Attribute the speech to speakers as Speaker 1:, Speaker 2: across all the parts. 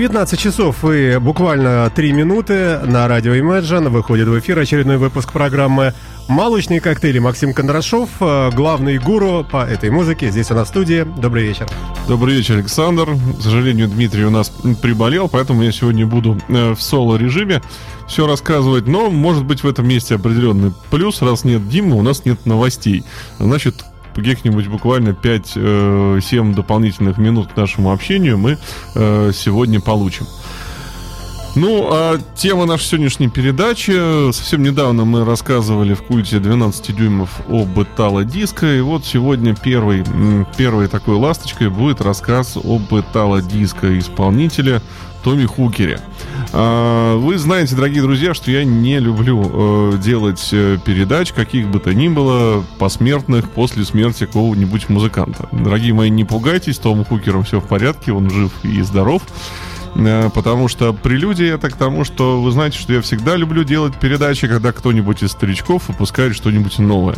Speaker 1: 19 часов и буквально 3 минуты на радио Imagine выходит в эфир очередной выпуск программы «Молочные коктейли». Максим Кондрашов, э, главный гуру по этой музыке, здесь у нас в студии. Добрый вечер.
Speaker 2: Добрый вечер, Александр. К сожалению, Дмитрий у нас приболел, поэтому я сегодня буду э, в соло-режиме все рассказывать. Но, может быть, в этом месте определенный плюс. Раз нет Димы, у нас нет новостей. Значит, каких-нибудь буквально 5-7 э, дополнительных минут к нашему общению мы э, сегодня получим. Ну, а тема нашей сегодняшней передачи. Совсем недавно мы рассказывали в культе 12 дюймов об Итало-диско. И вот сегодня первый, первой такой ласточкой будет рассказ об Итало-диско исполнителя Томми Хукере. А, вы знаете, дорогие друзья, что я не люблю э, делать э, передач, каких бы то ни было, посмертных после смерти какого-нибудь музыканта. Дорогие мои, не пугайтесь, Том Хукером все в порядке, он жив и здоров. Э, потому что прелюдия это к тому, что вы знаете, что я всегда люблю делать передачи, когда кто-нибудь из старичков выпускает что-нибудь новое.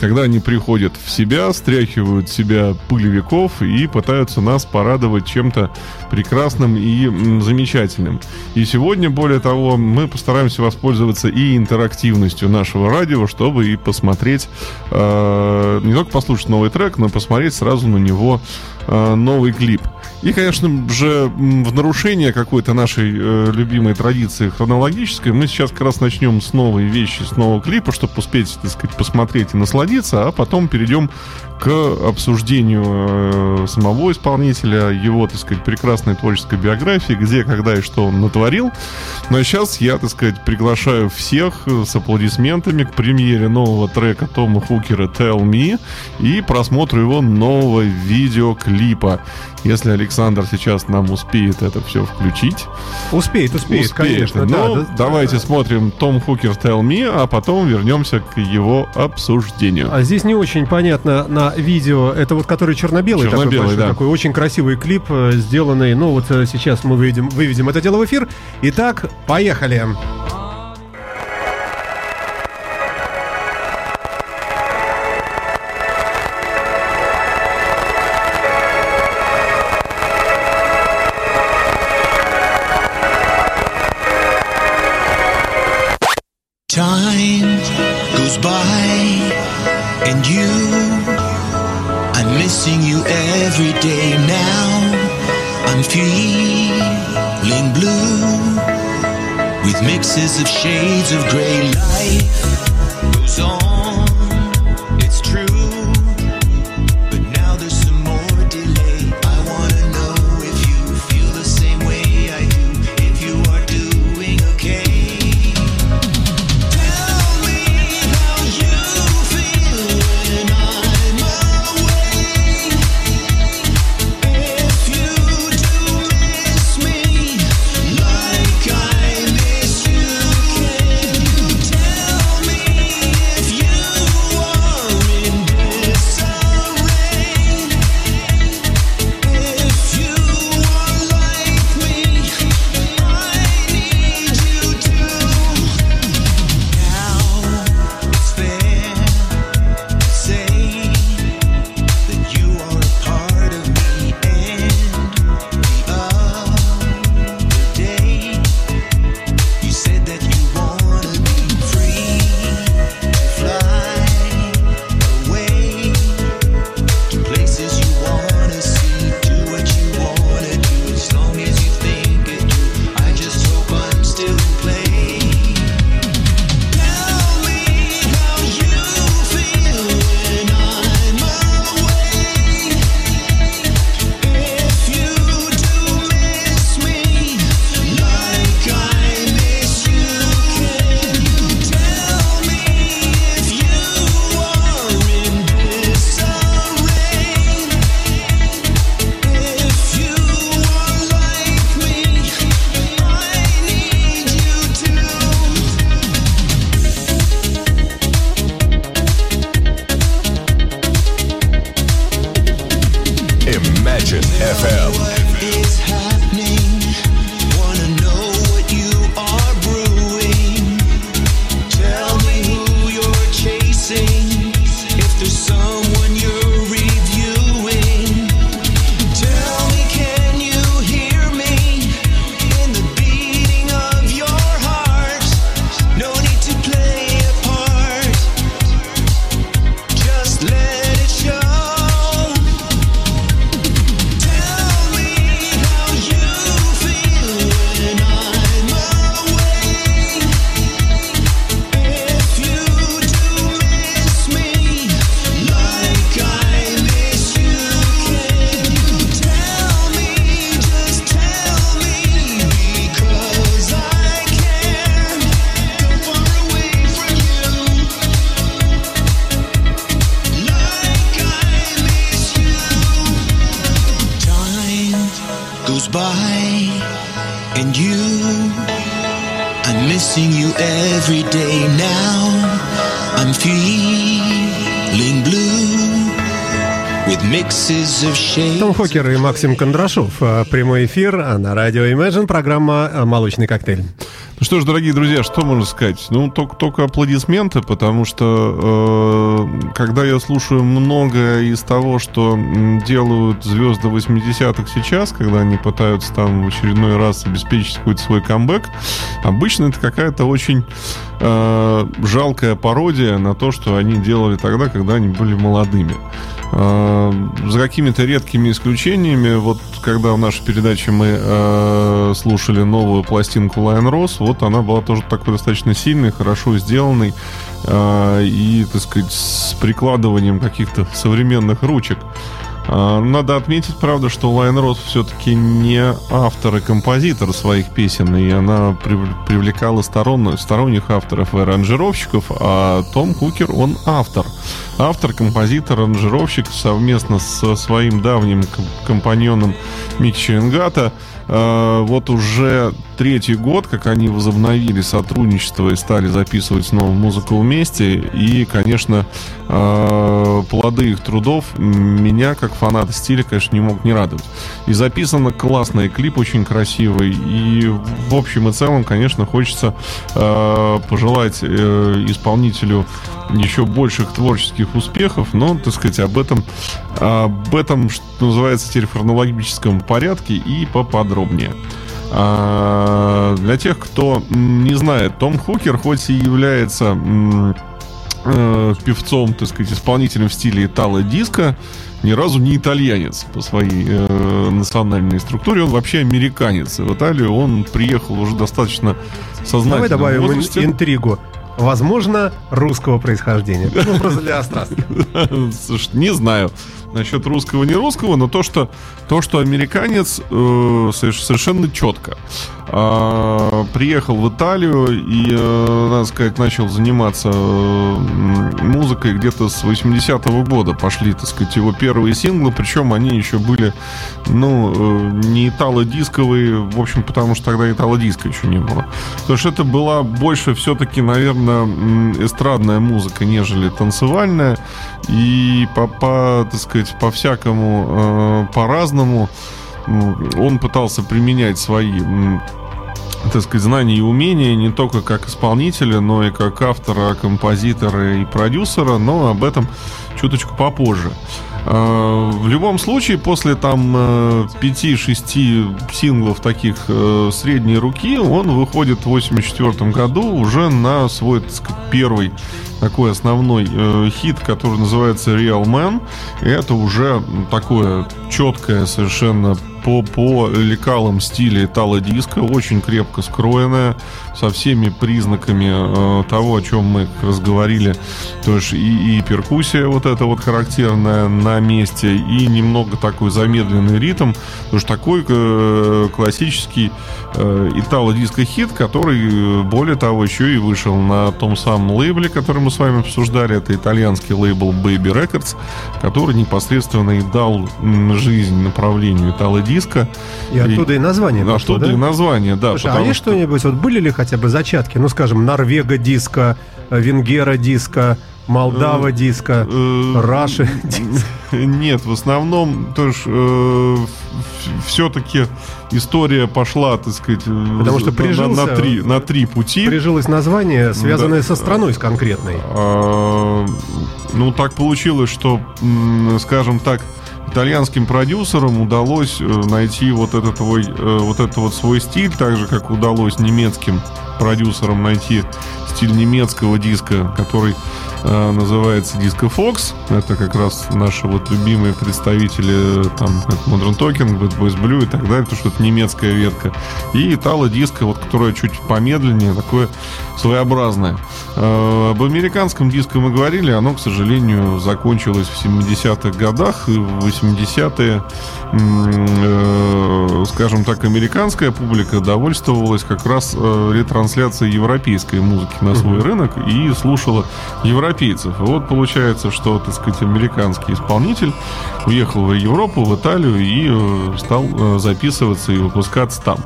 Speaker 2: Когда они приходят в себя, стряхивают себя пылевиков и пытаются нас порадовать чем-то прекрасным и замечательным. И сегодня, более того, мы постараемся воспользоваться и интерактивностью нашего радио, чтобы и посмотреть, э, не только послушать новый трек, но и посмотреть сразу на него новый клип. И, конечно же, в нарушение какой-то нашей э, любимой традиции хронологической, мы сейчас как раз начнем с новой вещи, с нового клипа, чтобы успеть, так сказать, посмотреть и насладиться, а потом перейдем к обсуждению э, самого исполнителя, его, так сказать, прекрасной творческой биографии, где, когда и что он натворил. Но ну, а сейчас я, так сказать, приглашаю всех с аплодисментами к премьере нового трека Тома Хукера «Tell Me» и просмотру его нового видеоклипа. Если Александр сейчас нам успеет это все включить.
Speaker 1: Успеет, успеет, успеет. конечно.
Speaker 2: Но да, давайте да. смотрим Том Хукер Tell Me, а потом вернемся к его обсуждению.
Speaker 1: А здесь не очень понятно на видео. Это вот который черно-белый, черно-белый такой, большой, да. такой очень красивый клип, э, сделанный. Ну вот э, сейчас мы выведем, выведем это дело в эфир. Итак, поехали. Поехали.
Speaker 3: you. I'm missing you every day now. I'm feeling blue with mixes of shades
Speaker 1: of gray light. Хокер и Максим Кондрашов. Э, Прямой эфир а на радио Imagine. Программа э, «Молочный коктейль».
Speaker 2: Ну что ж, дорогие друзья, что можно сказать? Ну, только, только аплодисменты, потому что э, когда я слушаю многое из того, что делают звезды 80-х сейчас, когда они пытаются там в очередной раз обеспечить какой-то свой камбэк, обычно это какая-то очень э, жалкая пародия на то, что они делали тогда, когда они были молодыми. Э, За какими-то редкими исключениями, вот когда в нашей передаче мы э, слушали новую пластинку Lion Rose, вот она была тоже такой достаточно сильной, хорошо сделанной э, и, так сказать, с прикладыванием каких-то современных ручек. А, Надо отметить, правда, что Лайн Рос все-таки не автор и композитор своих песен, и она прив- привлекала сторон- сторонних авторов и аранжировщиков, а Том Кукер, он автор. Автор, композитор, аранжировщик совместно со своим давним ком- компаньоном Микки Черенгата э, вот уже третий год, как они возобновили сотрудничество и стали записывать снова музыку вместе. И, конечно, э, плоды их трудов меня, как фаната стиля, конечно, не мог не радовать. И записано классно, и клип очень красивый. И в общем и целом, конечно, хочется э, пожелать э, исполнителю еще больших творческих успехов, но, так сказать, об этом, об этом, что называется, теперь в хронологическом порядке и поподробнее. А, для тех, кто не знает, Том Хукер хоть и является э, певцом, так сказать, исполнителем в стиле итало-диско, ни разу не итальянец по своей э, национальной структуре, он вообще американец. И в Италию он приехал уже достаточно сознательно.
Speaker 1: Давай добавим
Speaker 2: возрасте.
Speaker 1: интригу. Возможно, русского происхождения. Ну, просто для острастки.
Speaker 2: Не знаю насчет русского не русского, но то, что то, что американец э, соверш- совершенно четко а, приехал в Италию и, э, надо сказать, начал заниматься э, музыкой где-то с 80-го года. Пошли, так сказать, его первые синглы, причем они еще были, ну, э, не итало-дисковые, в общем, потому что тогда итало-диска еще не было. Потому что это была больше все-таки, наверное, эстрадная музыка, нежели танцевальная. И по, по так сказать, по-всякому, э, по-разному м, он пытался применять свои так сказать, знания и умения не только как исполнителя, но и как автора, композитора и продюсера, но об этом чуточку попозже. Э, В любом случае, после там э, 5-6 синглов таких э, средней руки, он выходит в 84 году уже на свой, так сказать, первый такой основной э, хит, который называется Real Man. И это уже такое четкое совершенно по, по лекалам стиля итало-диско, очень крепко скроенная, со всеми признаками э, того, о чем мы как раз говорили. То есть и, и перкуссия вот эта вот характерная на месте, и немного такой замедленный ритм. Потому что такой э, классический э, итало-диско-хит, который, э, более того, еще и вышел на том самом лейбле, который мы с вами обсуждали. Это итальянский лейбл Baby Records, который непосредственно и дал жизнь направлению итало-диско.
Speaker 1: И оттуда и название. Пошло,
Speaker 2: оттуда
Speaker 1: да?
Speaker 2: и название, да.
Speaker 1: Слушай, а есть
Speaker 2: что-
Speaker 1: что-нибудь, вот были ли хотя бы зачатки, ну, скажем, Норвега диска, э, Венгера диска, Молдава диска,
Speaker 2: Э,
Speaker 1: Раши диска?
Speaker 2: Нет, в основном тоже все-таки история пошла, так сказать, э,
Speaker 1: Потому что
Speaker 2: на-
Speaker 1: прижился-
Speaker 2: на, три, на три пути.
Speaker 1: Прижилось название, связанное
Speaker 2: Да.
Speaker 1: со страной с конкретной.
Speaker 2: А, Ну, так получилось, что, скажем так, итальянским продюсерам удалось э, найти вот этот, твой, э, вот этот вот свой стиль, так же, как удалось немецким продюсерам найти стиль немецкого диска, который э, называется диско Fox. Это как раз наши вот любимые представители, э, там, это Modern Talking, Bad Boys Blue и так далее, потому что это немецкая ветка. И итало диско, вот, которая чуть помедленнее, такое своеобразное. Э, об американском диско мы говорили, оно, к сожалению, закончилось в 70-х годах, и в 80-е, э, скажем так, американская публика довольствовалась как раз э, ретрансляцией европейской музыки на свой mm-hmm. рынок и слушала европейцев. И вот получается, что, так сказать, американский исполнитель уехал в Европу, в Италию и стал записываться и выпускаться там.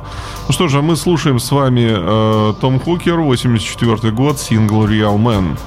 Speaker 2: Ну что же, а мы слушаем с вами Том Хукер, 84 год, сингл Real Man.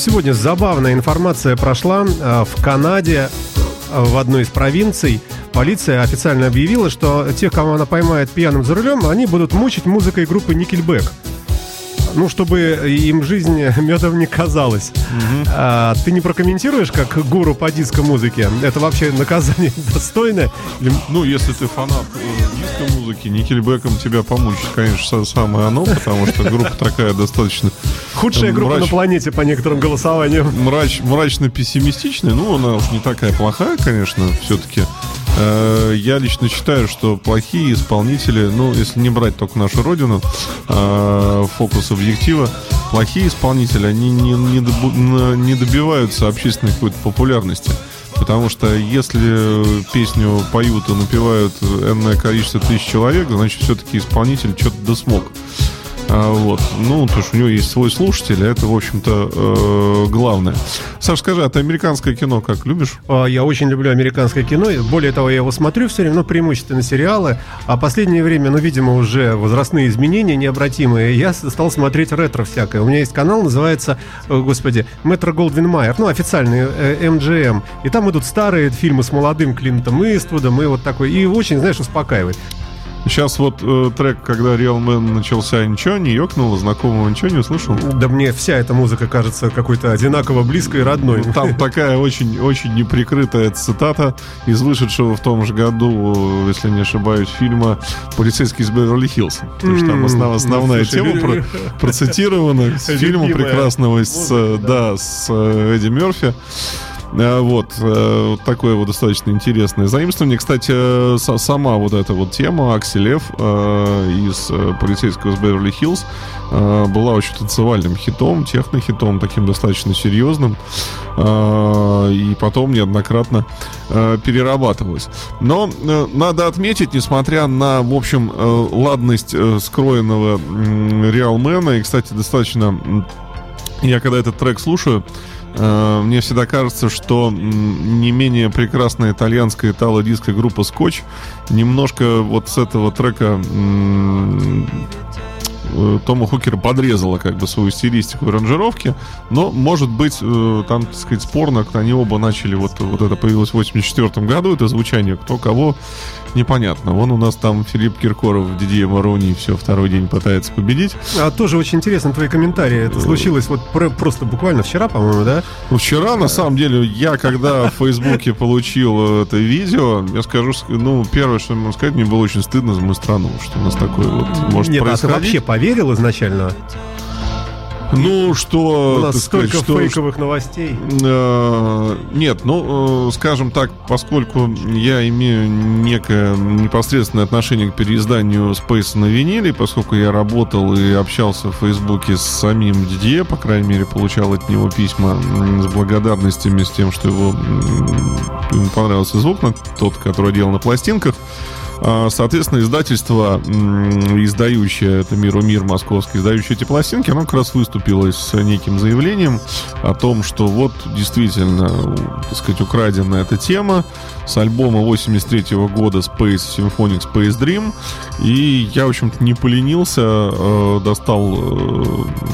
Speaker 1: Сегодня забавная информация прошла. Э, в Канаде, э, в одной из провинций, полиция официально объявила, что тех, кого она поймает пьяным за рулем, они будут мучить музыкой группы Nickelback ну, чтобы им жизнь медом не казалась. Угу. А, ты не прокомментируешь, как гуру по диско-музыке? Это вообще наказание достойное?
Speaker 2: Ну, если ты фанат э, диско-музыки, Никельбеком тебя помучить, конечно, самое оно, потому что группа такая достаточно...
Speaker 1: Худшая группа на планете по некоторым голосованиям.
Speaker 2: Мрач... Мрачно-пессимистичная, ну, она уж не такая плохая, конечно, все-таки. Э, я лично считаю, что плохие исполнители, ну, если не брать только нашу родину, э, фокус объектива, плохие исполнители, они не, не, не добиваются общественной какой-то популярности. Потому что если песню поют и напевают энное количество тысяч человек, значит, все-таки исполнитель что-то досмог. А, вот. Ну, потому что у него есть свой слушатель, а это, в общем-то, э, главное. Саш, скажи, а ты американское кино как любишь?
Speaker 1: А, я очень люблю американское кино. Более того, я его смотрю все время, ну, преимущественно сериалы. А последнее время, ну, видимо, уже возрастные изменения необратимые. Я стал смотреть ретро всякое. У меня есть канал, называется, господи, Метро Голдвин Майер, ну, официальный э, MGM. И там идут старые фильмы с молодым Клинтом Иствудом и вот такой. И очень, знаешь, успокаивает.
Speaker 2: Сейчас вот э, трек, когда Real Man начался, ничего не ёкнуло, знакомого ничего не услышал?
Speaker 1: Да мне вся эта музыка кажется какой-то одинаково близкой и родной.
Speaker 2: Там такая очень-очень неприкрытая цитата из вышедшего в том же году, если не ошибаюсь, фильма «Полицейский из Беверли-Хиллз». Потому что там основ, основная тема про, процитирована с фильма прекрасного с, да, с э, Эдди Мерфи. Э, Вот, э, вот такое вот достаточно интересное заимствование. Кстати, э, са- сама вот эта вот тема Акселев из полицейского с Беверли-Хиллз была очень танцевальным хитом, техно-хитом, таким достаточно серьезным. И потом неоднократно перерабатывалась. Но надо отметить, несмотря на, в общем, ладность скроенного Реалмена, и, кстати, достаточно... Я когда этот трек слушаю, мне всегда кажется, что не менее прекрасная итальянская итало-диско группа Скотч немножко вот с этого трека э, Тома Хукера подрезала как бы свою стилистику и аранжировки, но, может быть, э, там, так сказать, спорно, как они оба начали, вот, вот это появилось в 84 году, это звучание, кто кого, непонятно. Вон у нас там Филипп Киркоров, Дидье Марони, все, второй день пытается победить.
Speaker 1: А тоже очень интересно твои комментарии. Это случилось вот про- просто буквально вчера, по-моему, да?
Speaker 2: Ну, вчера, на самом деле, я, когда в Фейсбуке получил это видео, я скажу, ск- ну, первое, что я могу сказать, мне было очень стыдно за мою страну, что у нас такое вот может
Speaker 1: Нет, а ты
Speaker 2: происходить.
Speaker 1: вообще поверил изначально?
Speaker 2: Ну, что,
Speaker 1: У нас
Speaker 2: так сказать,
Speaker 1: столько
Speaker 2: что,
Speaker 1: фейковых новостей.
Speaker 2: Э, Нет, ну, э, скажем так, поскольку я имею некое непосредственное отношение к переизданию Space на виниле, поскольку я работал и общался в Фейсбуке с самим Дидье, по крайней мере, получал от него письма с благодарностями, с тем, что его, ему понравился звук, тот, который делал на пластинках, Соответственно, издательство, издающее, это «Миру мир» московский, издающее эти пластинки, оно как раз выступило с неким заявлением о том, что вот действительно, так сказать, украдена эта тема с альбома 83 года Space Symphonic Space Dream. И я, в общем-то, не поленился, э, достал э,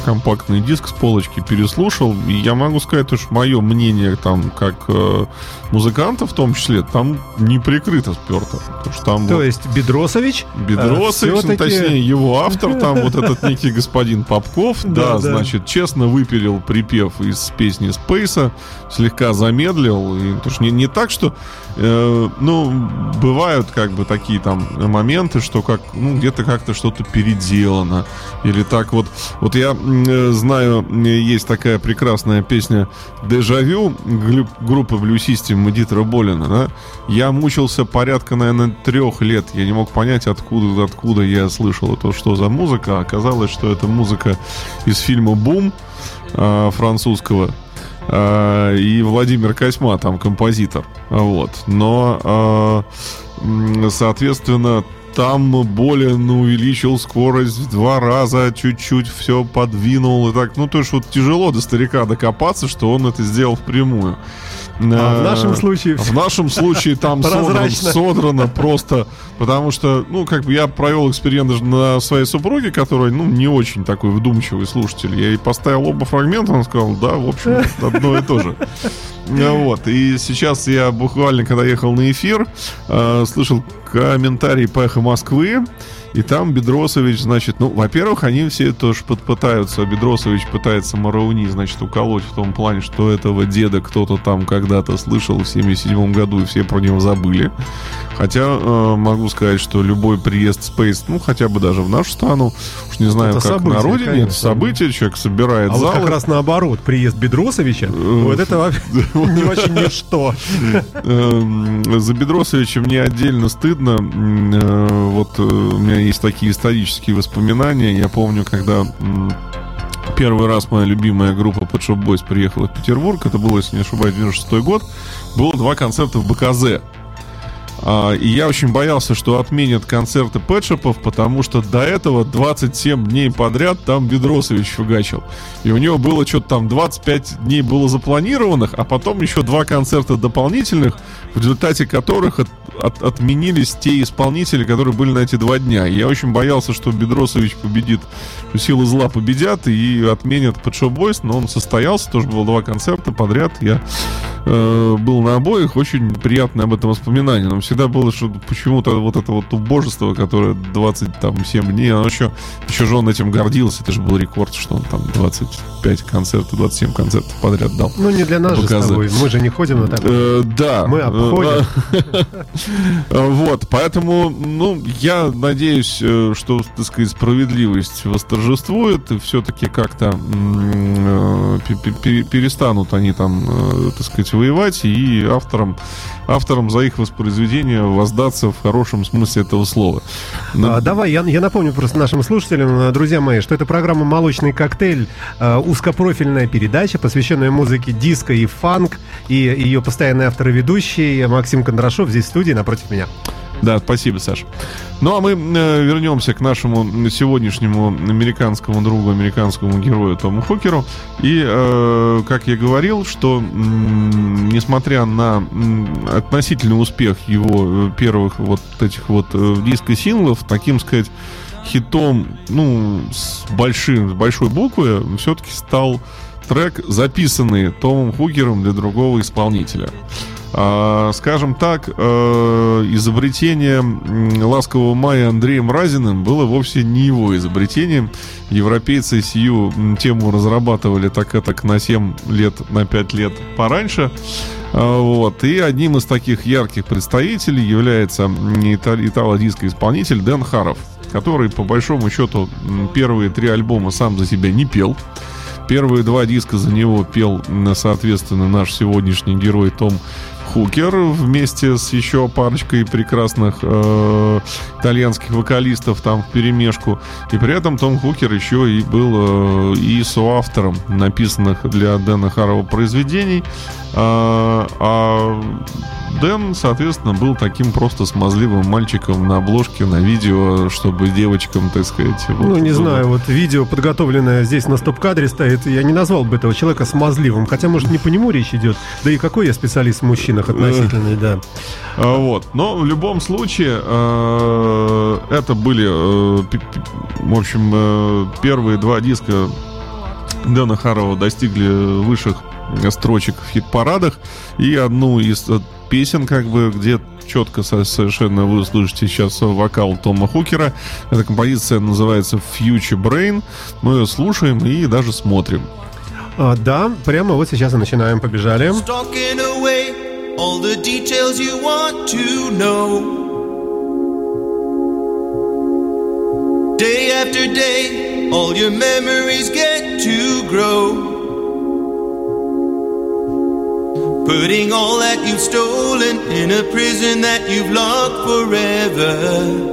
Speaker 2: компактный диск с полочки, переслушал. И я могу сказать, что мое мнение там, как э, музыканта в том числе, там не прикрыто сперто. Потому что там
Speaker 1: То есть Бедросович?
Speaker 2: Бедросович, ну, точнее, его автор, там вот этот некий господин Попков,
Speaker 1: Да,
Speaker 2: значит, честно выпилил припев из песни Спейса, слегка замедлил, и, потому что не, не так, что, э, ну, бывают как бы такие там моменты, что как, ну, где-то как-то что-то переделано, или так вот, вот я э, знаю, э, есть такая прекрасная песня «Дежавю» группы Blue System Дитера Болина, да, я мучился порядка, наверное, трех лет. Я не мог понять, откуда, откуда я слышал это, что за музыка. Оказалось, что это музыка из фильма «Бум» а, французского. А, И Владимир Косьма там композитор. Вот. Но, а, соответственно, там Болин увеличил скорость в два раза, чуть-чуть все подвинул и так. Ну, то есть вот тяжело до старика докопаться, что он это сделал впрямую.
Speaker 1: А в нашем случае
Speaker 2: В нашем случае там содран-
Speaker 1: Прозрачно.
Speaker 2: содрано просто, потому что, ну, как бы я провел эксперимент даже на своей супруге, которая, ну, не очень такой вдумчивый слушатель. Я ей поставил оба фрагмента, он сказал, да, в общем, одно и то же. Ну, Вот, и сейчас я буквально, когда ехал на эфир, э, слышал комментарий по эхо Москвы, и там Бедросович, значит, ну, во-первых, они все тоже под- пытаются, Бедросович пытается Марауни, значит, уколоть в том плане, что этого деда кто-то там когда-то слышал в 77 году, и все про него забыли. Хотя э, могу сказать, что любой приезд Space, ну, хотя бы даже в нашу страну, уж не знаю,
Speaker 1: Это
Speaker 2: как
Speaker 1: событие,
Speaker 2: на родине, это
Speaker 1: конечно.
Speaker 2: событие, человек собирает
Speaker 1: А вот
Speaker 2: залы.
Speaker 1: как раз наоборот, приезд Бедросовича, вот это вообще не очень ничто.
Speaker 2: Эм, За Бедросовича мне отдельно стыдно. Э, Вот э, у меня есть такие исторические воспоминания. Я помню, когда первый раз моя любимая группа Pet Shop Boys приехала в Петербург, это было, если не ошибаюсь, 96 год, было два концерта в БКЗ. А, И я очень боялся, что отменят концерты Пэтшопов, потому что до этого 27 дней подряд там Бедросович фигачил. И у него было что-то там 25 дней было запланированных, а потом еще два концерта дополнительных, в результате которых от- от- отменились те исполнители, которые были на эти два дня. И я очень боялся, что Бедросович победит, что силы зла победят и отменят Shop Boys, но он состоялся, тоже было два концерта подряд. Я э, был на обоих, очень приятное об этом воспоминание. Но всегда было, что почему-то вот это вот убожество, которое 27 дней, оно еще, еще же он этим гордился. Это же был рекорд, что он там 25 концертов, 27 концертов подряд дал.
Speaker 1: Ну, не для нас же с
Speaker 2: Показы.
Speaker 1: тобой. Мы же не ходим на такое.
Speaker 2: Э, да.
Speaker 1: Мы обходим.
Speaker 2: Э, Вот, поэтому, ну, я надеюсь, э, что, так сказать, справедливость восторжествует, и все-таки как-то э, перестанут они там, э, так сказать, воевать, и авторам, авторам за их воспроизведение воздаться в хорошем смысле этого слова. Но-
Speaker 1: А, давай, я, я напомню просто нашим слушателям, э, друзья мои, что это программа «Молочный коктейль», э, узкопрофильная передача, посвященная музыке диско и фанк, и ее постоянный автор и ведущий Максим Кондрашов здесь в студии напротив меня.
Speaker 2: Да, спасибо, Саша. Ну а мы э, вернемся к нашему сегодняшнему американскому другу, американскому герою Тому Хокеру. И, э, как я говорил, что м, несмотря на м, относительный успех его э, первых вот этих вот э, диско-синглов, таким сказать, хитом, ну, с, большим, с большой буквы, все-таки стал трек, записанный Томом Хукером для другого исполнителя. А, скажем так, э, изобретение «Ласкового мая» Андреем Разиным было вовсе не его изобретением. Европейцы сию тему разрабатывали так и так на 7 лет, на 5 лет пораньше. А, Вот. И одним из таких ярких представителей является м, итал- итало-диско-исполнитель Дэн Харов, который, по большому счету, первые три альбома сам за себя не пел. Первые два диска за него пел, соответственно, наш сегодняшний герой Том Хукер вместе с еще парочкой прекрасных э, итальянских вокалистов там в перемешку. И при этом Том Хукер еще и был э, и соавтором написанных для Дэна Харова произведений. А, а Дэн, соответственно, был таким просто смазливым мальчиком на обложке, на видео, чтобы девочкам, так сказать...
Speaker 1: Ну,
Speaker 2: вот
Speaker 1: не
Speaker 2: было-
Speaker 1: знаю, вот видео, подготовленное здесь на стоп-кадре стоит, я не назвал бы этого человека смазливым, хотя, может, не по нему речь идет. Да и какой я специалист в мужчинах относительный, да.
Speaker 2: А, Вот. Но в любом случае, э, это были, э, в общем, э, первые два диска Дэна Харова достигли высших строчек в хит-парадах. И одну из песен, как бы, где четко со- совершенно вы слышите сейчас вокал Тома Хукера. Эта композиция называется Future Brain. Мы ее слушаем и даже смотрим.
Speaker 1: А, да, прямо вот сейчас и начинаем, побежали.
Speaker 3: Stalking away all the details you want to know. Day after day, all your memories get to grow. Putting all that you've stolen in a prison that you've locked forever.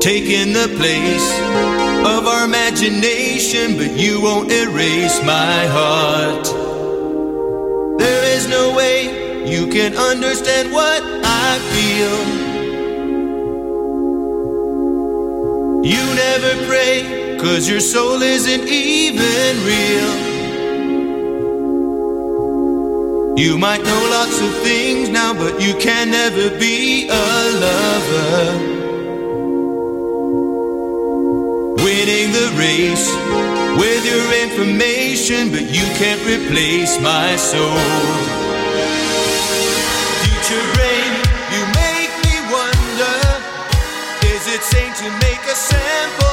Speaker 3: Taking the place of our imagination, but you won't erase my heart. You can understand what I feel. You never pray, cause your soul isn't even real. You might know lots of things now, but you can never be a lover. Winning the race with your information, but you can't replace my soul. It to make a sample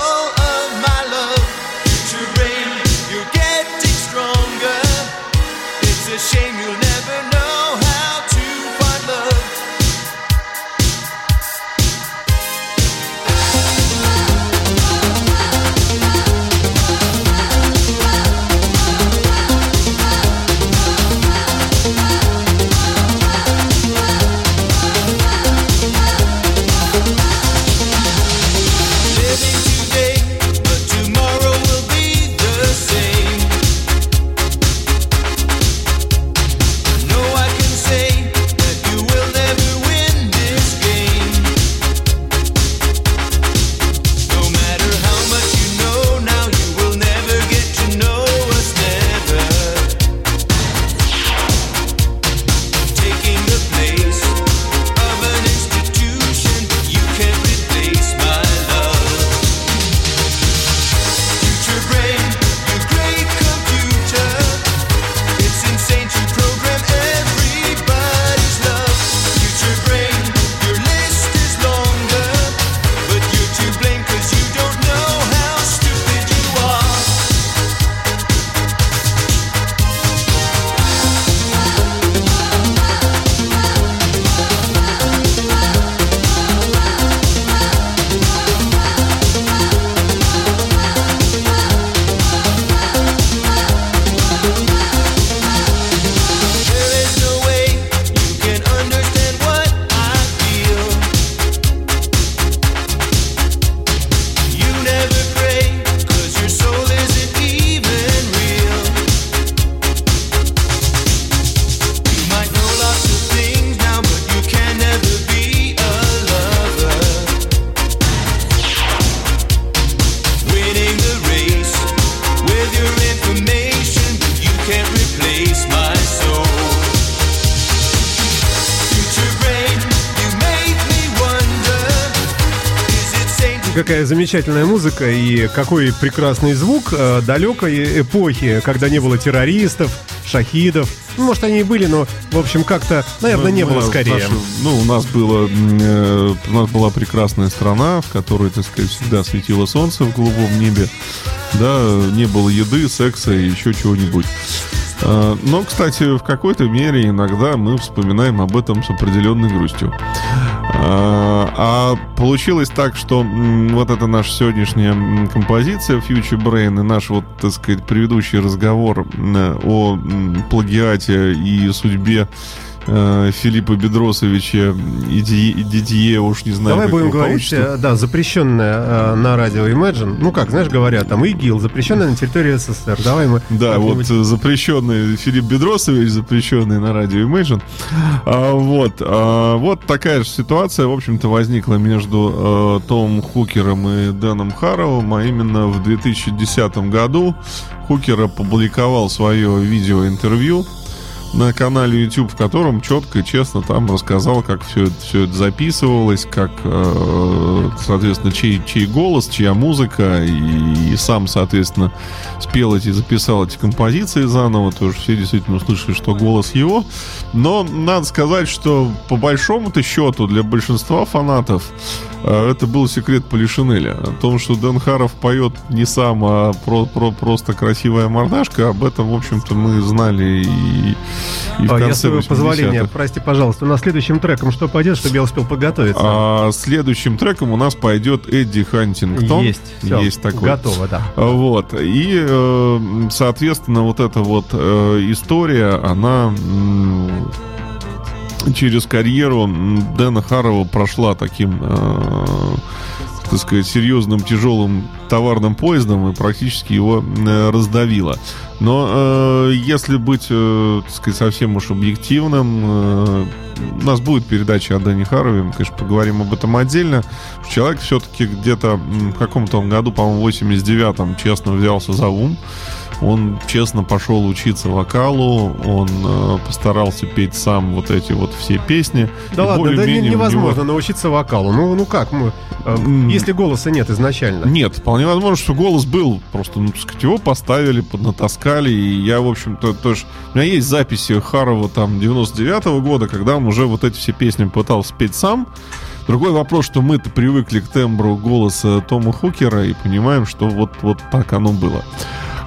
Speaker 1: замечательная музыка и какой прекрасный звук э, далекой эпохи, когда не было террористов, шахидов. Ну, может, они и были, но, в общем, как-то, наверное, не
Speaker 2: Мы-
Speaker 1: было скорее.
Speaker 2: нашу- ну, у нас было, э, у нас была прекрасная страна, в которой, так сказать, всегда светило солнце в голубом небе. Да, не было еды, секса и еще чего-нибудь. А, Но, кстати, в какой-то мере иногда мы вспоминаем об этом с определенной грустью. А а получилось так, что вот эта наша сегодняшняя композиция Future Brain и наш вот, так сказать, предыдущий разговор о плагиате и судьбе э, Филиппа Бедросовича и, Ди- и Дидье, уж не знаю,
Speaker 1: Давай будем говорить, э, да, запрещенная э, на радио Imagine. Ну как, знаешь, говорят, там ИГИЛ, запрещенная на территории СССР. Давай мы...
Speaker 2: Да, вот запрещенный Филипп Бедросович, запрещенный на радио Imagine. А, вот, а, вот такая же ситуация, в общем-то, возникла между э, Томом Хукером и Дэном Харровым, а именно в 2010 году Хукер опубликовал свое видеоинтервью на канале YouTube, в котором четко и честно там рассказал, как все это, все это записывалось, как, э, соответственно, чей, чей голос, чья музыка, и, и сам, соответственно, спел эти, записал эти композиции заново, тоже все действительно услышали, что голос его. Но надо сказать, что по большому-то счету для большинства фанатов э, это был секрет Полишинеля. О том, что Дэн Харов поет не сам, а про, про- просто красивая мордашка, об этом, в общем-то, мы знали и, и
Speaker 1: А, я, с твоего
Speaker 2: 80-х.
Speaker 1: позволения, прости, пожалуйста, у нас следующим треком что пойдет, чтобы я успел подготовиться?
Speaker 2: А следующим треком у нас пойдет Эдди Хантингтон.
Speaker 1: Есть, всё,
Speaker 2: Есть такой.
Speaker 1: Готово, да.
Speaker 2: А, Вот. И, э, соответственно, вот эта вот э, история, она через карьеру Дэна Харрова прошла таким, э, так сказать, серьезным, тяжелым товарным поездом и практически его э, раздавила. Но э, если быть, э, так сказать, совсем уж объективным, э, у нас будет передача о Дэне Харрове, мы, конечно, поговорим об этом отдельно. Человек все-таки где-то в каком-то году, по-моему, в 89-м честно взялся за ум. Он честно пошел учиться вокалу, он э, постарался петь сам вот эти вот все песни.
Speaker 1: Да ладно, да не-
Speaker 2: у него-
Speaker 1: невозможно научиться вокалу. Ну, ну как, мы, э, если голоса нет изначально?
Speaker 2: Нет, вполне возможно, что голос был. Просто, ну, так сказать, его поставили, поднатаскали. И я, в общем-то, тоже... У меня есть записи Харова там 99-го года, когда он уже вот эти все песни пытался спеть сам. Другой вопрос, что мы-то привыкли к тембру голоса Тома Хукера и понимаем, что вот, вот так оно было.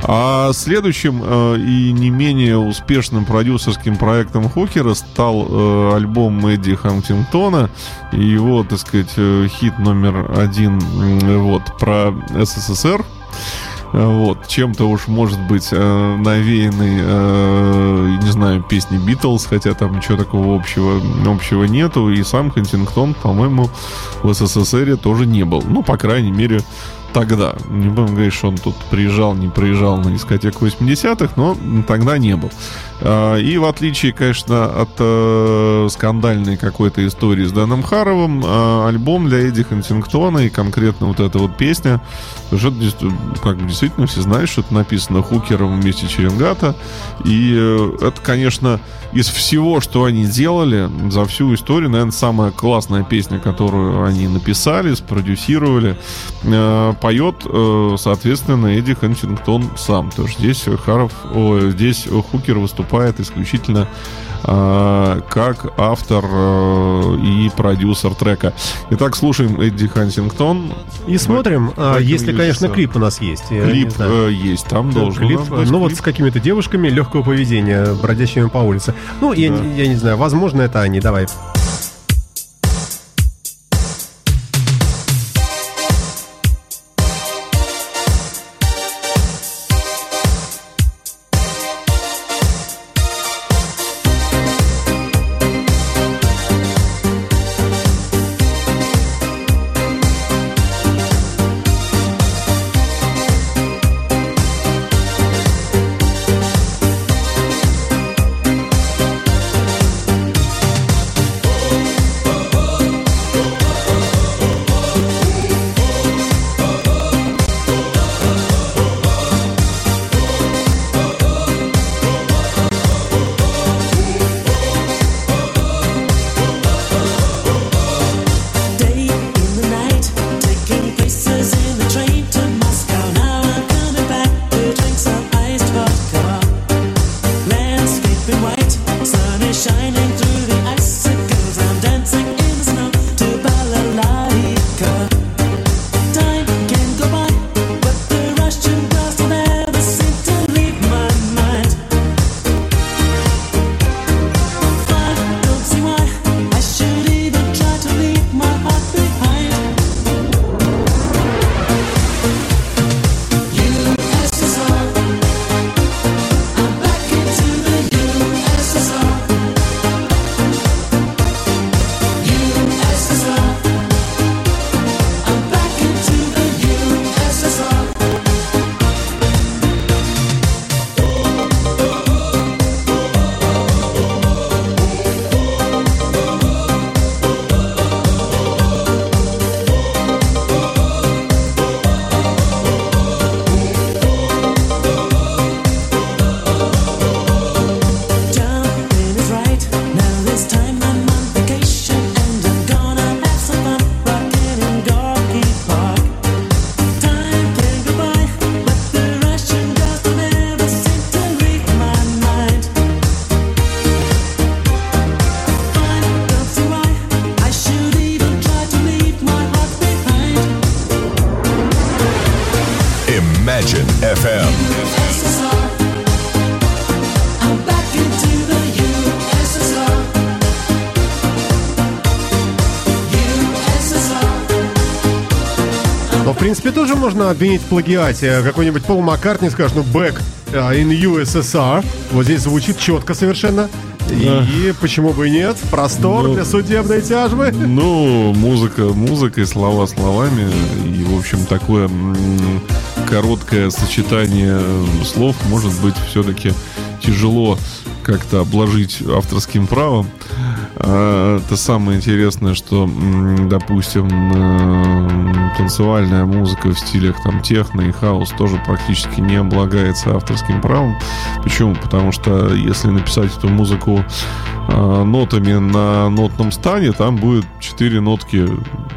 Speaker 2: А следующим э, и не менее успешным продюсерским проектом Хукера стал э, альбом Эдди Хантингтона и его, так сказать, э, хит номер один вот, про СССР. Э, Вот, чем-то уж может быть э, навеянный, э, не знаю, песни Битлз, хотя там ничего такого общего, общего нету. И сам Хантингтон, по-моему, в СССР тоже не был. Ну, по крайней мере, тогда. Не будем говорить, что он тут приезжал, не приезжал на дискотеку 80-х, но тогда не был. А, И в отличие, конечно, от э, скандальной какой-то истории с Дэном Харовым, а, альбом для Эдди Хантингтона и конкретно вот эта вот песня, уже как бы действительно все знают, что это написано Хукером вместе Черенгата. И э, это, конечно, из всего, что они делали за всю историю, наверное, самая классная песня, которую они написали, спродюсировали, э, поет, э, соответственно, Эдди Хантингтон сам. То есть здесь Харов, о, здесь Хукер выступает исключительно э, как автор э, и продюсер трека. Итак, слушаем Эдди Хантингтон.
Speaker 1: И смотрим, а, если, конечно, клип у нас есть. Я
Speaker 2: Клип э, есть, там должен
Speaker 1: Клип,
Speaker 2: быть
Speaker 1: ну вот с какими-то девушками легкого поведения, бродящими по улице. Ну, я,
Speaker 2: Да.
Speaker 1: я не знаю, возможно, это они. Давай. Можно обвинить в плагиате. Какой-нибудь Пол Маккартни скажет, ну, back uh, in USSR. Вот здесь звучит четко совершенно. И почему бы и нет? Простор
Speaker 2: Ну,
Speaker 1: для судебной тяжбы.
Speaker 2: Ну, музыка музыкой, слова словами. И, в общем, такое короткое сочетание слов может быть все-таки тяжело как-то обложить авторским правом. А, Это самое интересное, что, допустим, э, танцевальная музыка в стилях там техно и хаус тоже практически не облагается авторским правом. Почему? Потому что если написать эту музыку нотами на нотном стане, там будет 4 нотки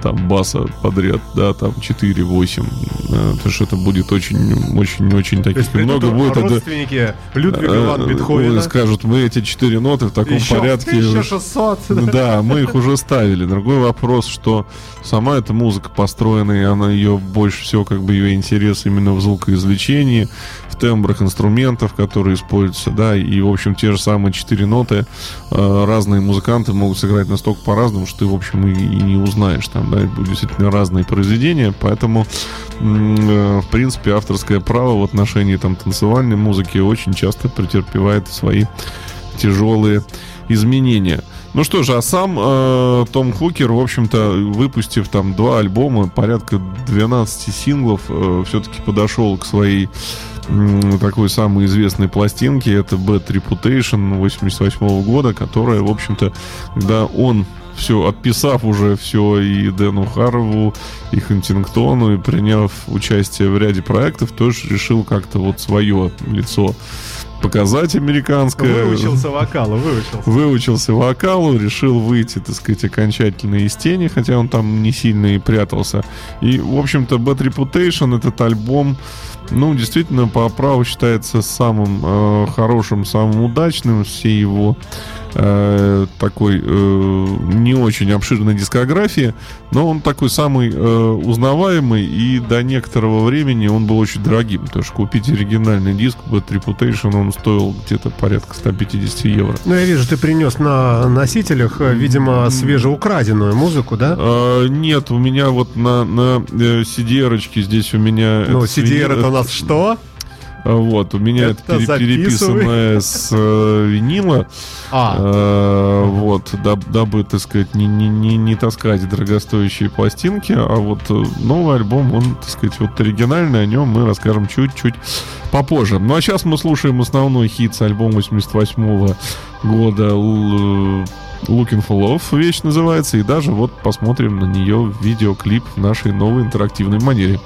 Speaker 2: там баса подряд, да, там 4-8. э, Потому что это будет очень, очень, очень
Speaker 1: То есть
Speaker 2: таких много будет. это-
Speaker 1: родственники Людвига
Speaker 2: Э,
Speaker 1: ван
Speaker 2: э,
Speaker 1: Бетховена.
Speaker 2: скажут, мы эти четыре ноты в таком
Speaker 1: Еще
Speaker 2: порядке.
Speaker 1: 1600.
Speaker 2: Да, мы их уже ставили. Другой вопрос, что сама эта музыка построена, и она ее больше всего, как бы ее интерес именно в звукоизвлечении, тембрах инструментов, которые используются, да, и, в общем, те же самые четыре ноты э, разные музыканты могут сыграть настолько по-разному, что ты, в общем, и, и не узнаешь там, да, будут действительно разные произведения, поэтому, э, в принципе, авторское право в отношении там танцевальной музыки очень часто претерпевает свои тяжелые изменения. Ну что же, а сам э, Том Хукер, в общем-то, выпустив там два альбома, порядка 12 синглов, э, все-таки подошел к своей такой самой известной пластинке. Это Bad Reputation 88 года, которая, в общем-то, когда он все, отписав уже все и Дэну Харву, и Хантингтону, и приняв участие в ряде проектов, тоже решил как-то вот свое лицо показать американское.
Speaker 1: Выучился вокалу, выучился.
Speaker 2: Выучился вокалу, решил выйти, так сказать, окончательно из тени, хотя он там не сильно и прятался. И, в общем-то, Bad Reputation, этот альбом, ну, действительно, по праву считается самым э, хорошим, самым удачным. Все его э, такой э, не очень обширной дискографии, но он такой самый э, узнаваемый, и до некоторого времени он был очень дорогим. Потому что купить оригинальный диск Bad Reputation, он стоил где-то порядка 150 евро.
Speaker 1: Ну, я вижу, ты принес на носителях, э, видимо, свежеукраденную музыку, да?
Speaker 2: А, нет, у меня вот на, на э, CD-рочке здесь у меня...
Speaker 1: Ну, CDR это у нас что?
Speaker 2: Вот, у меня это,
Speaker 1: Это
Speaker 2: пере- переписанное с э, винила.
Speaker 1: А,
Speaker 2: Э, вот, даб- дабы, так сказать, не, не, не, не таскать дорогостоящие пластинки, а вот э, новый альбом, он, так сказать, вот оригинальный, о нем мы расскажем чуть-чуть попозже. Ну а сейчас мы слушаем основной хит с альбома 88 года Л- Looking for Love, вещь называется, и даже вот посмотрим на нее видеоклип в нашей новой интерактивной манере.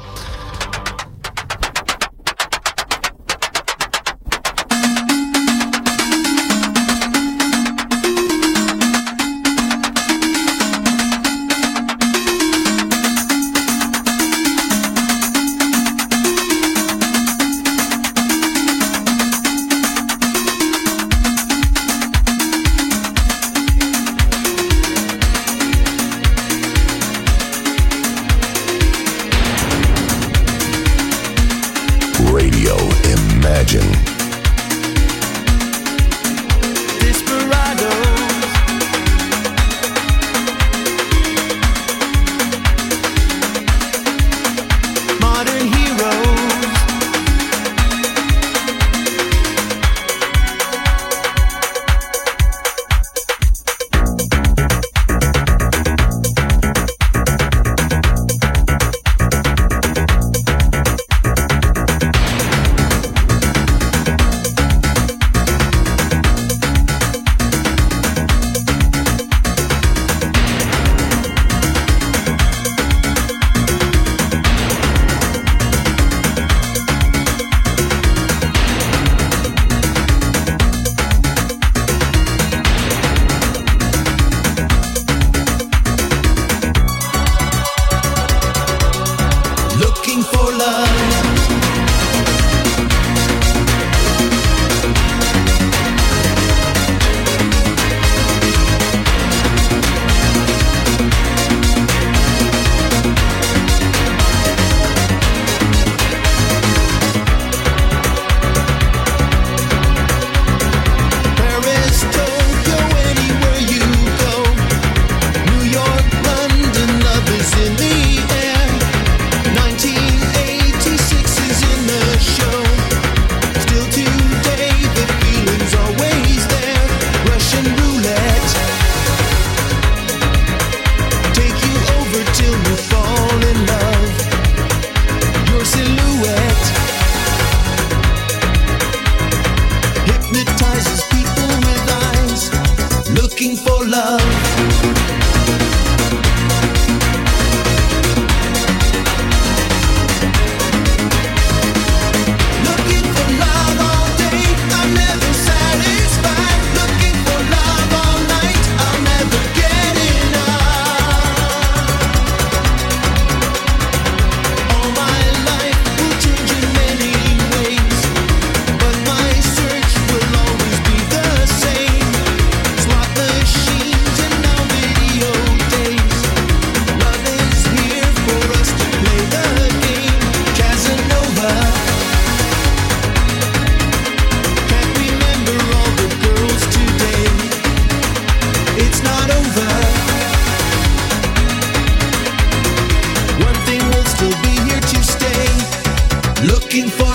Speaker 3: Looking for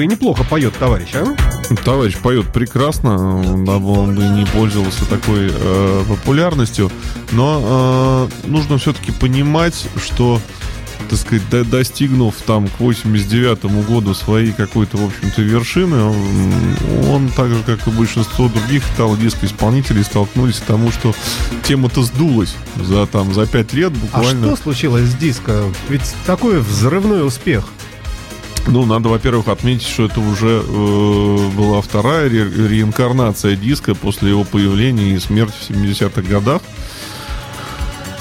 Speaker 1: бы и неплохо поет товарищ, а?
Speaker 2: Товарищ поет прекрасно, он бы не пользовался такой э, популярностью, но э, нужно все-таки понимать, что, так сказать, до- достигнув там к 89 году своей какой-то, в общем-то, вершины, он, он так же, как и большинство других диско-исполнителей, столкнулись к тому, что тема-то сдулась за, там, за 5 лет
Speaker 1: А
Speaker 2: буквально.
Speaker 1: что случилось с диско? Ведь такой взрывной успех.
Speaker 2: Ну, надо, во-первых, отметить, что это уже э, была вторая ре- реинкарнация диска после его появления и смерти в 70-х годах.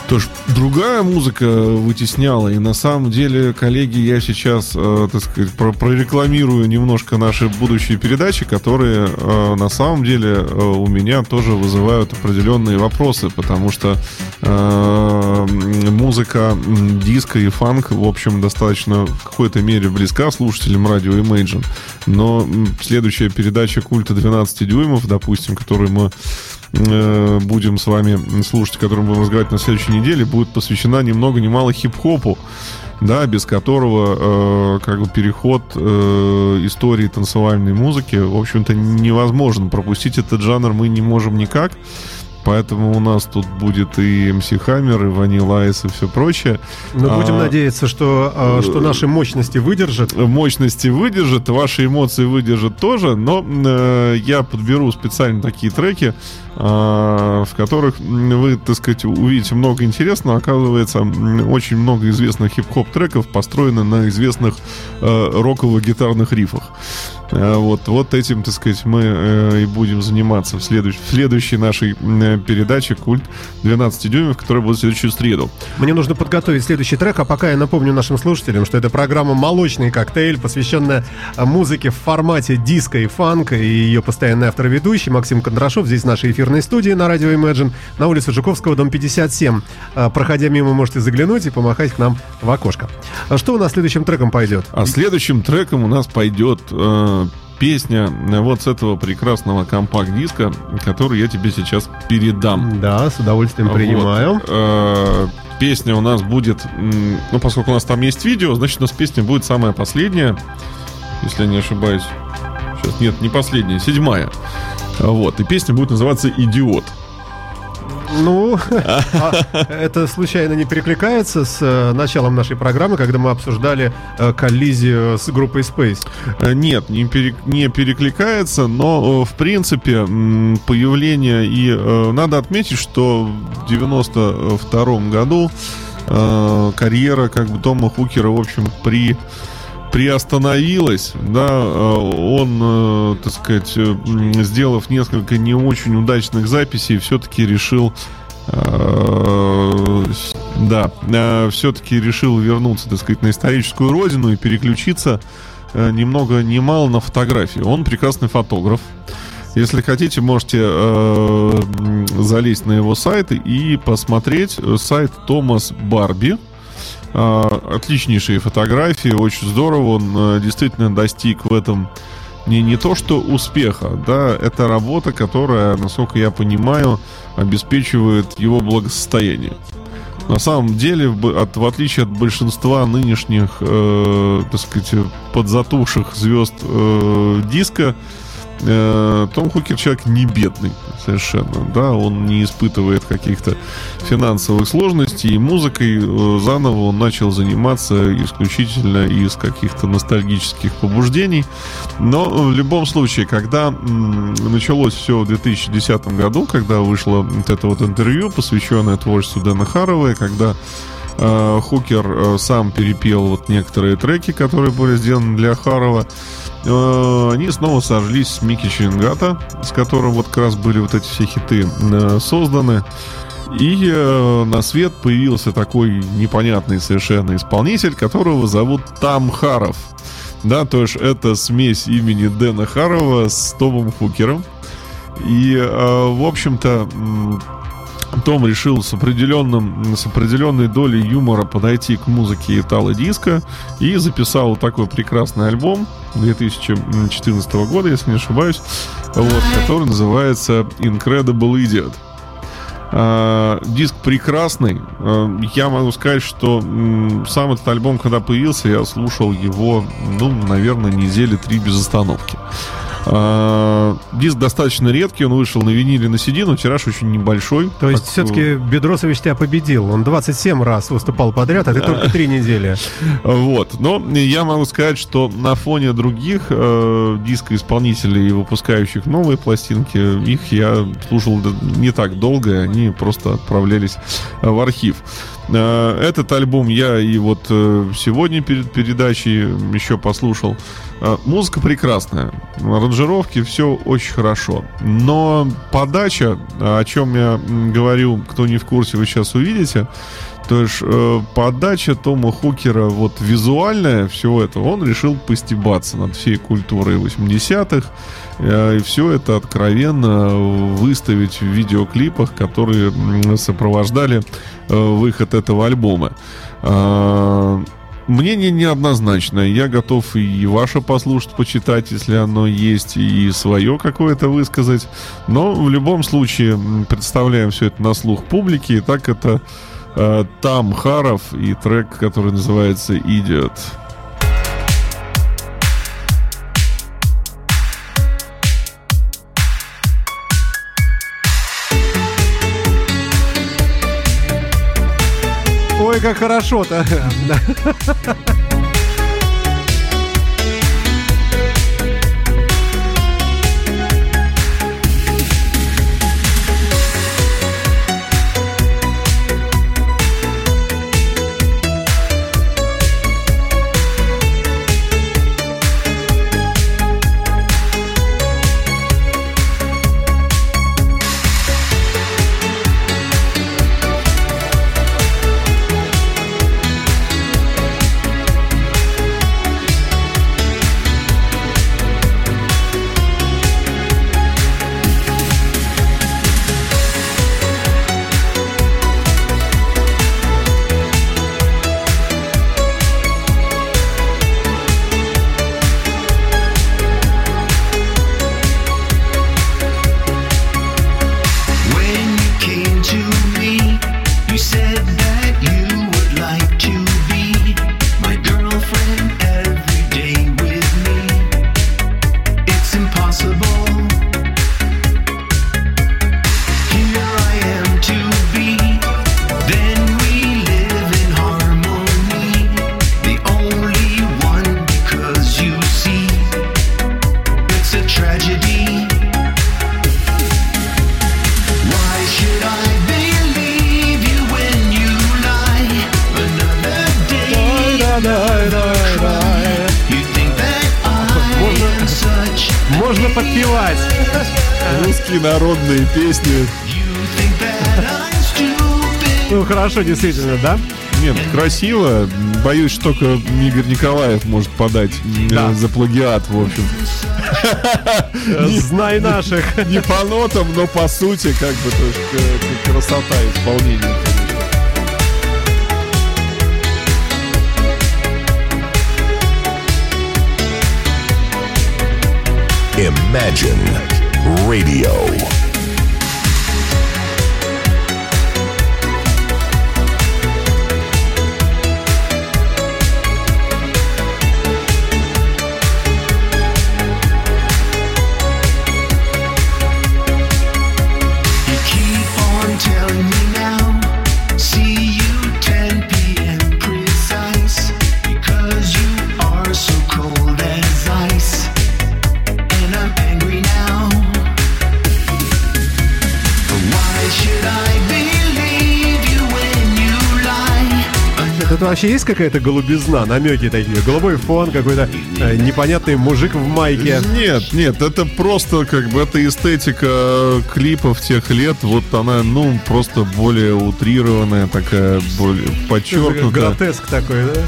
Speaker 2: То есть другая музыка вытесняла, и на самом деле, коллеги, я сейчас, э, так сказать, про- прорекламирую немножко наши будущие передачи, которые э, на самом деле э, у меня тоже вызывают определенные вопросы, потому что э, музыка диско и фанк, в общем, достаточно в какой-то мере близка слушателям радио Imagine, но следующая передача культа 12 дюймов, допустим, которую мы э, будем с вами слушать, о котором будем разговаривать на следующей неделе, будет посвящена ни много ни мало хип-хопу, да, без которого э, как бы переход э, истории танцевальной музыки, в общем-то, невозможен. Пропустить этот жанр мы не можем никак. Поэтому у нас тут будет и МС Хаммер, и Ванила Айс, и все прочее.
Speaker 1: Но будем
Speaker 2: А,
Speaker 1: надеяться, что, э, что наши мощности выдержат.
Speaker 2: мощности выдержит, ваши эмоции выдержат тоже, но э, я подберу специально такие треки, э, в которых вы, так сказать, увидите много интересного. Оказывается, очень много известных хип-хоп треков построены на известных э, роково-гитарных рифах. Э, Вот, вот этим, так сказать, мы э, и будем заниматься в, следующ- в следующей нашей э, передаче «Культ 12 дюймов», которая будет в следующую среду.
Speaker 1: Мне нужно подготовить следующий трек, а пока я напомню нашим слушателям, что это программа «Молочный коктейль», посвященная а, музыке в формате диско и фанк, и ее постоянный автор и ведущий Максим Кондрашов здесь в нашей эфирной студии на радио Imagine на улице Жуковского, дом 57. А, Проходя мимо, можете заглянуть и помахать к нам в окошко. А что у нас следующим треком пойдет?
Speaker 2: А следующим треком у нас пойдет э, песня вот с этого прекрасного компакт-диска, который я тебе сейчас передам.
Speaker 1: Да, с удовольствием
Speaker 2: Вот,
Speaker 1: принимаю.
Speaker 2: э, песня у нас будет, ну, поскольку у нас там есть видео, значит, у нас песня будет самая последняя, если я не ошибаюсь. Сейчас, нет, не последняя, седьмая. Вот, и песня будет называться «Идиот».
Speaker 1: Ну, это случайно не перекликается с э, началом нашей программы, когда мы обсуждали э, коллизию с группой Space?
Speaker 2: Э, Нет, не, пере- не перекликается, но в принципе появление и надо отметить, что в 92 году карьера как бы Тома Хукера, в общем, при приостановилась, да, э, он, э, так сказать, э, сделав несколько не очень удачных записей, все-таки решил да, все-таки решил вернуться, так сказать, на историческую родину и переключиться э, ни много ни мало на фотографии. Он прекрасный фотограф. Если хотите, можете залезть на его сайт и посмотреть сайт Томас Барби. Э, отличнейшие фотографии, очень здорово. Он э, действительно достиг в этом не, не то что успеха, да, это работа, которая, насколько я понимаю, обеспечивает его благосостояние. На самом деле, от, в отличие от большинства нынешних, э, так сказать, подзатухших звезд э, диска, Том Хукер человек не бедный совершенно, да, он не испытывает каких-то финансовых сложностей, и музыкой э, заново он начал заниматься исключительно из каких-то ностальгических побуждений, но в любом случае, когда началось все в 2010 году, когда вышло вот это вот интервью, посвященное творчеству Дэна Харрова, когда э, Хукер э, сам перепел вот некоторые треки, которые были сделаны для Харова. Э, Они снова сошлись с Микки Чингата, с которым вот как раз были вот эти все хиты э, созданы. И э, на свет появился такой непонятный совершенно исполнитель, которого зовут Там Харов. Да, то есть это смесь имени Дэна Харова с Томом Хукером. И, в общем-то, том решил с, определенным, с определенной долей юмора подойти к музыке итало диска и записал такой прекрасный альбом 2014 года, если не ошибаюсь, вот, который называется Incredible Idiot. А, диск прекрасный. А, я могу сказать, что сам этот альбом, когда появился, я слушал его, ну, наверное, недели три без остановки. А, диск достаточно редкий, он вышел на виниле на CD, но тираж очень небольшой.
Speaker 1: То есть
Speaker 2: Так,
Speaker 1: все-таки Бедросович тебя победил. Он 27 раз выступал подряд, а ты только три недели.
Speaker 2: Вот. Но я могу сказать, что на фоне других э, дискоисполнителей, выпускающих новые пластинки, их я слушал не так долго, они просто отправлялись в архив. Э, Этот альбом я и вот э, сегодня перед передачей еще послушал. Э, Музыка прекрасная, аранжировки, все очень хорошо. Но подача, о чем я говорю, кто не в курсе, вы сейчас увидите, то есть э, подача Тома Хукера, вот визуальная всего этого, он решил постебаться над всей культурой 80-х. э, и все это откровенно выставить в видеоклипах, которые сопровождали э, выход этого альбома. А, Мнение неоднозначное. Я готов и ваше послушать, почитать, если оно есть, и свое какое-то высказать. Но в любом случае представляем все это на слух публики. И так это э, Там Харов и трек, который называется «Идиот».
Speaker 1: Ой, как хорошо-то. хорошо, действительно, да?
Speaker 2: Нет, красиво. Боюсь, что только Игорь Николаев может подать м,
Speaker 1: Да.
Speaker 2: за плагиат, в общем.
Speaker 1: Знай наших.
Speaker 2: Не по нотам, но по сути, как бы, то есть, э, красота исполнения.
Speaker 4: Imagine Radio.
Speaker 1: Вообще есть какая-то голубизна, намеки такие? Голубой фон, какой-то э, непонятный мужик в майке.
Speaker 2: Нет, нет, это просто как бы это эстетика э, клипов тех лет. Вот она, ну, просто более утрированная, такая, более подчеркнутая.
Speaker 1: Гротеск такой, да?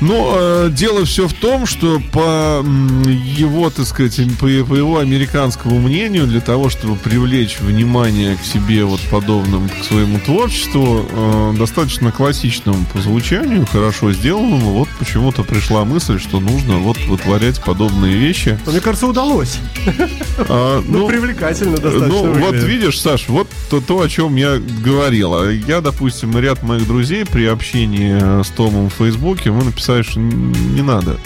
Speaker 2: Но э, дело все в том, что по его, так сказать, по, по его американскому мнению, для того, чтобы привлечь внимание к себе вот подобным к своему творчеству, э, достаточно классичному по звучанию, хорошо сделанному, вот почему-то пришла мысль, что нужно вот вытворять подобные вещи.
Speaker 1: Но, мне кажется, удалось.
Speaker 2: А,
Speaker 1: Ну, привлекательно достаточно.
Speaker 2: ну, вот
Speaker 1: выглядит.
Speaker 2: видишь, Саш, вот то, то, о чем я говорил. А Я, допустим, ряд моих друзей при общении э, с Томом в Фейсбуке, мы написали, н- не надо.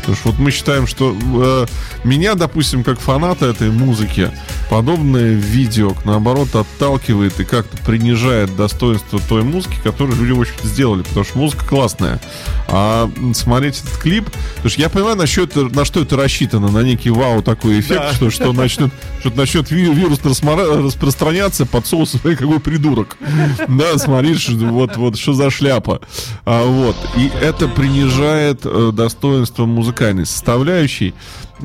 Speaker 2: Потому что вот мы считаем, что э, меня, допустим, как фаната этой музыки, подобное видео, наоборот, отталкивает и как-то принижает достоинство той музыки, которую люди, в общем сделали. Потому что музыка классная. А смотреть этот клип... Потому что я понимаю, на, счет, на что это рассчитано. На некий вау такой эффект,
Speaker 1: Да.
Speaker 2: что, что начнет, что начнет ви- вирус распространяться под соусом, «Эй, какой придурок. Да, смотришь, вот, вот что за шляпа. А, вот. И это принижает э, достоинство музыкальной составляющей.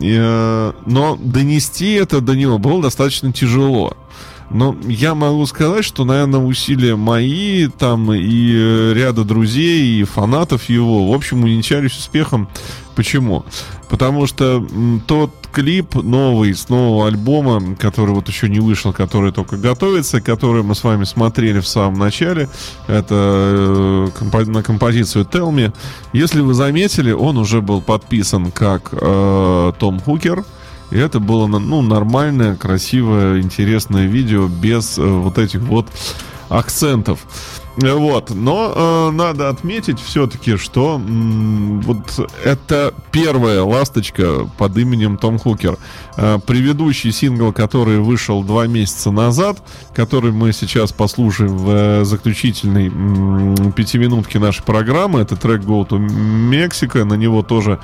Speaker 2: Э, но донести это до него было достаточно тяжело. Но я могу сказать, что, наверное, усилия мои, там, и э, ряда друзей, и фанатов его, в общем, увенчались успехом. Почему? Потому что тот клип новый, с нового альбома, который вот еще не вышел, который только готовится, который мы с вами смотрели в самом начале, это э, на композицию Tell Me. Если вы заметили, он уже был подписан как э, Том Хукер, и это было ну, нормальное, красивое, интересное видео без э, вот этих вот акцентов. Вот, но э, надо отметить все-таки, что м, вот это первая ласточка под именем Том Хукер. Э, предыдущий сингл, который вышел два месяца назад, который мы сейчас послушаем в э, заключительной м, пятиминутке нашей программы, это трек Go to Mexico, на него тоже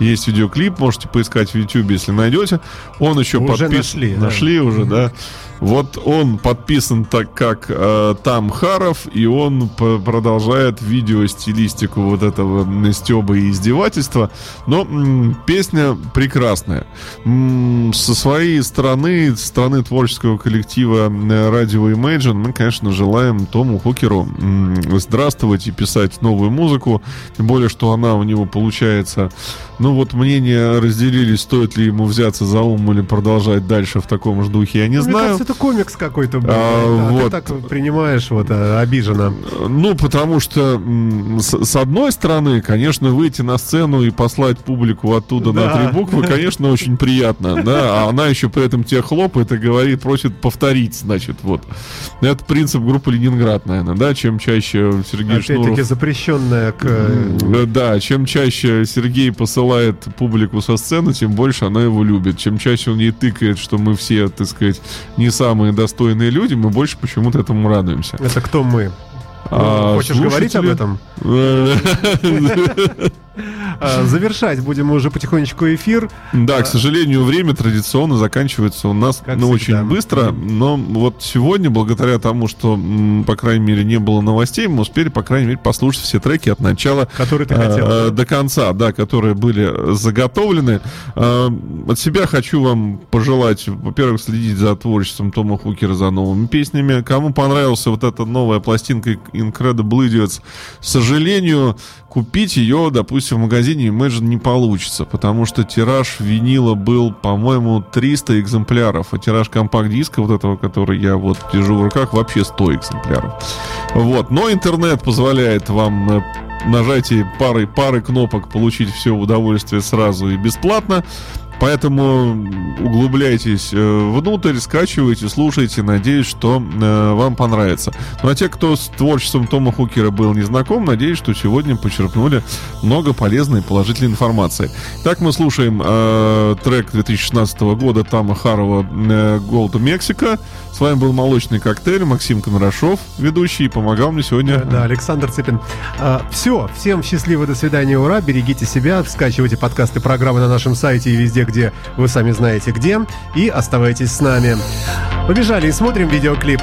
Speaker 2: есть видеоклип, можете поискать в YouTube, если найдете. Он еще подписан.
Speaker 1: нашли, да.
Speaker 2: Нашли уже, да. Вот он подписан так, как э, Там Харов, и он п- продолжает видео стилистику вот этого стеба и издевательства. Но м, песня прекрасная. М, со своей стороны, стороны творческого коллектива э, радио Imagine, мы, конечно, желаем Тому Хукеру м, здравствовать и писать новую музыку. Тем более, что она у него получается ну вот мнения разделились, стоит ли ему взяться за ум или продолжать дальше в таком же духе, я не
Speaker 1: Ну, Мне
Speaker 2: знаю.
Speaker 1: кажется, это комикс какой-то был.
Speaker 2: А,
Speaker 1: А
Speaker 2: вот.
Speaker 1: Ты так принимаешь вот а, обиженно.
Speaker 2: Ну, потому что, с, одной стороны, конечно, выйти на сцену и послать публику оттуда на
Speaker 1: Да.
Speaker 2: три буквы, конечно, очень приятно, да, а она еще при этом тебя хлопает и говорит, просит повторить, значит, вот. Это принцип группы Ленинград, наверное, да, чем чаще Сергей
Speaker 1: Опять-таки
Speaker 2: Шнуров...
Speaker 1: запрещенная к... э,
Speaker 2: Да, чем чаще Сергей посылает публику со сцены, тем больше она его любит. Чем чаще он ей тыкает, что мы все, так сказать, не самые достойные люди, мы больше почему-то этому радуемся.
Speaker 1: Это кто мы?
Speaker 2: А
Speaker 1: Ну, Хочешь говорить об этом? А, Завершать будем уже потихонечку эфир.
Speaker 2: Да, к сожалению, время традиционно заканчивается у нас
Speaker 1: Как
Speaker 2: ну,
Speaker 1: всегда.
Speaker 2: очень быстро. Но вот сегодня, благодаря тому, что, по крайней мере, не было новостей, мы успели, по крайней мере, послушать все треки от начала
Speaker 1: Который ты
Speaker 2: э,
Speaker 1: хотел,
Speaker 2: э, до конца, да, которые были заготовлены. Э, От себя хочу вам пожелать, во-первых, следить за творчеством Тома Хукера, за новыми песнями. Кому понравилась вот эта новая пластинка Incredible Idiots, к сожалению, купить ее, допустим, в магазине Imagine не получится, потому что тираж винила был, по-моему, 300 экземпляров, а тираж компакт-диска вот этого, который я вот держу в руках, вообще 100 экземпляров. Вот, но интернет позволяет вам э, нажатие пары, пары кнопок получить все удовольствие сразу и бесплатно. Поэтому углубляйтесь э, внутрь, скачивайте, слушайте. Надеюсь, что э, вам понравится. Ну а те, кто с творчеством Тома Хукера был не знаком, надеюсь, что сегодня почерпнули много полезной и положительной информации. Так мы слушаем э, трек 2016 года Тама Харова э, «Go to Mexico». С вами был «Молочный коктейль», Максим Конрашов, ведущий, и помогал мне сегодня
Speaker 1: Да, Александр Цыпин. все, всем счастливо, до свидания, ура, берегите себя, скачивайте подкасты программы на нашем сайте и везде, где вы сами знаете где, и оставайтесь с нами. Побежали и смотрим видеоклип.